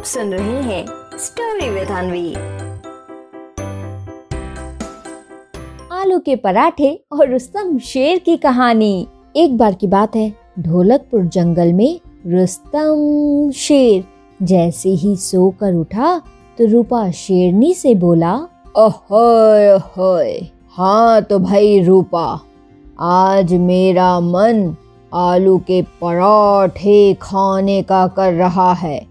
आप सुन रहे हैं स्टोरी विद अनवी आलू के पराठे और रुस्तम शेर की कहानी। एक बार की बात है, ढोलकपुर जंगल में रुस्तम शेर। जैसे ही सोकर उठा तो रूपा शेरनी से बोला ओहोय ओहोय हाँ तो भाई रूपा, आज मेरा मन आलू के पराठे खाने का कर रहा है।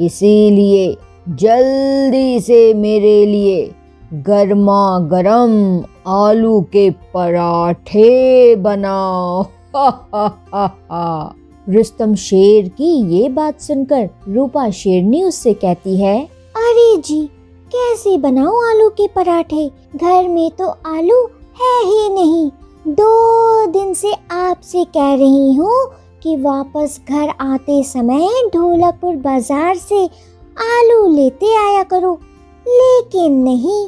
इसीलिए जल्दी से मेरे लिए गर्मा गर्म आलू के पराठे बनाओ। रुस्तम शेर की ये बात सुनकर रूपा शेरनी उससे कहती है, अरे जी, कैसे बनाऊँ आलू के पराठे? घर में तो आलू है ही नहीं। दो दिन से आपसे कह रही हूँ कि वापस घर आते समय ढोलकपुर बाज़ार से आलू लेते आया करो। लेकिन नहीं,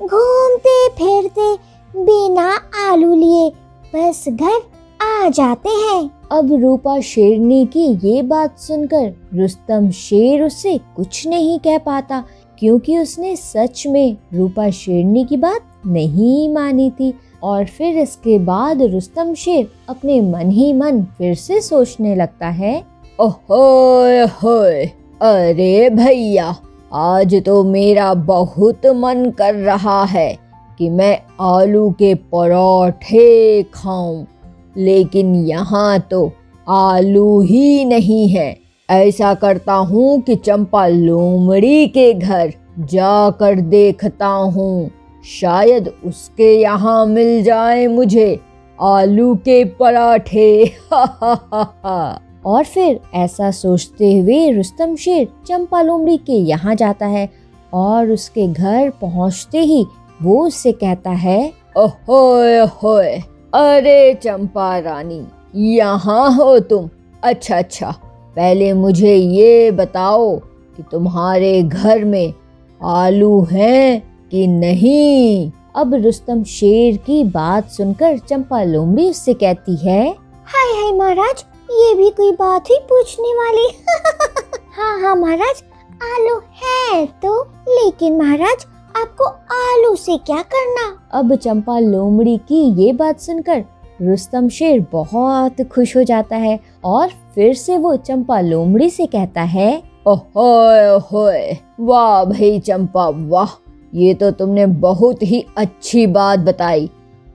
घूमते फिरते बिना आलू लिए बस घर आ जाते हैं। अब रूपा शेरनी की ये बात सुनकर रुस्तम शेर उससे कुछ नहीं कह पाता, क्योंकि उसने सच में रूपा शेरनी की बात नहीं मानी थी। और फिर इसके बाद रुस्तम शेर अपने मन ही मन फिर से सोचने लगता है ओहोय होय अरे भैया, आज तो मेरा बहुत मन कर रहा है कि मैं आलू के पराठे खाऊं, लेकिन यहाँ तो आलू ही नहीं है। ऐसा करता हूँ कि चंपा लोमड़ी के घर जाकर देखता हूँ। शायद उसके यहाँ मिल जाए मुझे आलू के पराठे। और फिर ऐसा सोचते हुए रुस्तम शेर चंपा लोमड़ी के यहाँ जाता है और उसके घर पहुँचते ही वो उससे कहता है ओहोय होय अरे चंपा रानी, यहाँ हो तुम। अच्छा अच्छा पहले मुझे ये बताओ कि तुम्हारे घर में आलू हैं कि नहीं। अब रुस्तम शेर की बात सुनकर चंपा लोमड़ी उससे कहती है, हाय हाय महाराज, ये भी कोई बात ही पूछने वाली हाँ हाँ महाराज, आलू है तो लेकिन महाराज, आपको आलू से क्या करना? अब चंपा लोमड़ी की ये बात सुनकर रुस्तम शेर बहुत खुश हो जाता है और फिर से वो चंपा लोमड़ी से कहता है ओहोय ओहोय वाह भाई चंपा, वाह ये तो तुमने बहुत ही अच्छी बात बताई।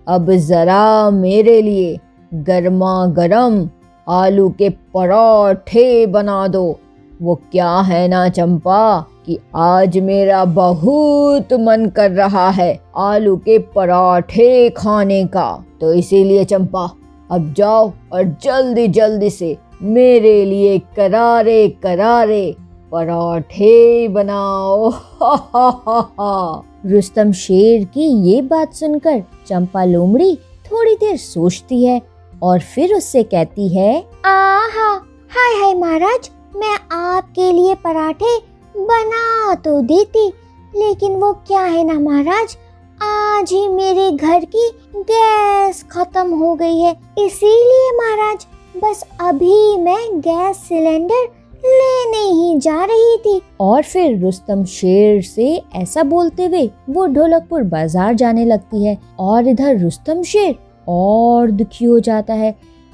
अब जरा मेरे लिए गर्मा गर्म आलू के पराठे बना दो। वो क्या है ना चंपा, कि आज मेरा बहुत मन कर रहा है आलू के पराठे खाने का। तो इसीलिए चंपा, अब जाओ और जल्दी जल्दी से मेरे लिए करारे करारे पराठे बनाओ। रुस्तम शेर की ये बात सुनकर चंपा लोमड़ी थोड़ी देर सोचती है और फिर उससे कहती है, आहा, हाय हाय महाराज, मैं आपके लिए पराठे बना तो देती, लेकिन वो क्या है ना महाराज? आज ही मेरे घर की गैस खत्म हो गई है, इसीलिए महाराज, बस अभी मैं गैस सिलेंडर लेने ही जा रही थी। और फिर रुस्तम शेर से ऐसा बोलते हुए वो ढोलकपुर बाज़ार जाने लगती है और इधर रुस्तम शेर और दुखी हो जाता है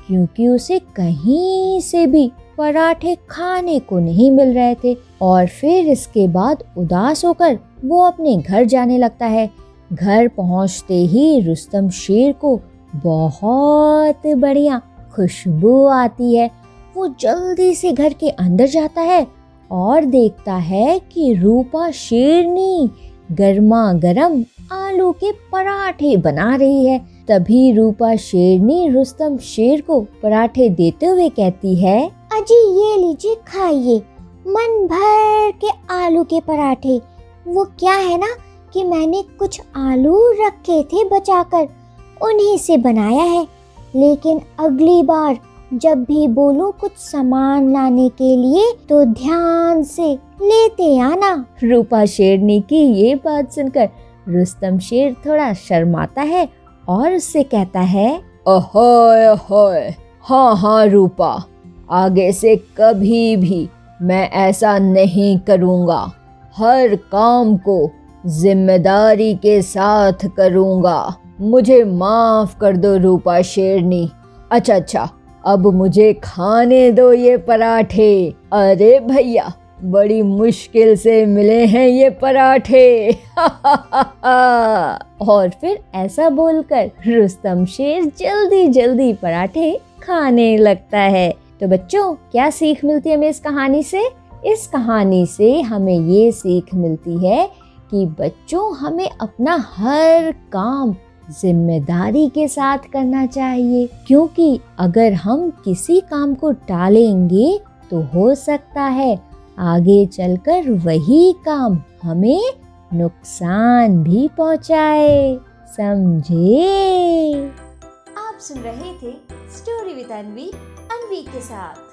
क्योंकि उसे कहीं से भी पराठे खाने को नहीं मिल रहे थे और फिर इसके बाद उदास होकर वो अपने घर जाने लगता है। घर पहुँचते ही रुस्तम शेर को बहुत बढ़िया खुशबू आती है। वो जल्दी से घर के अंदर जाता है और देखता है कि रूपा शेरनी गर्मा गर्म आलू के पराठे बना रही है। तभी रूपा शेरनी रुस्तम शेर को पराठे देते हुए कहती है, अजी, ये लीजिए खाइए। मन भर के आलू के पराठे। वो क्या है ना कि मैंने कुछ आलू रखे थे बचाकर, उन्हीं से बनाया है। लेकिन अगली बार जब भी बोलो कुछ सामान लाने के लिए तो ध्यान से लेते आना। रूपा शेरनी की ये बात सुनकर रुस्तम शेर थोड़ा शर्माता है और उससे कहता है ओहोय ओहोय हाँ हाँ रूपा, आगे से कभी भी मैं ऐसा नहीं करूँगा। हर काम को ज़िम्मेदारी के साथ करूँगा। मुझे माफ़ कर दो, रूपा शेरनी। अच्छा अच्छा अब मुझे खाने दो ये पराठे। अरे भैया, बड़ी मुश्किल से मिले हैं ये पराठे। और फिर ऐसा बोलकर रुस्तम शेर जल्दी जल्दी पराठे खाने लगता है। तो बच्चों, क्या सीख मिलती है हमें इस कहानी से? इस कहानी से हमें ये सीख मिलती है कि बच्चों, हमें अपना हर काम ज़िम्मेदारी के साथ करना चाहिए। क्योंकि अगर हम किसी काम को टालेंगे तो हो सकता है आगे चलकर वही काम हमें नुकसान भी पहुँचाए। समझे? आप सुन रहे थे स्टोरी विद अनवी अनवी के साथ।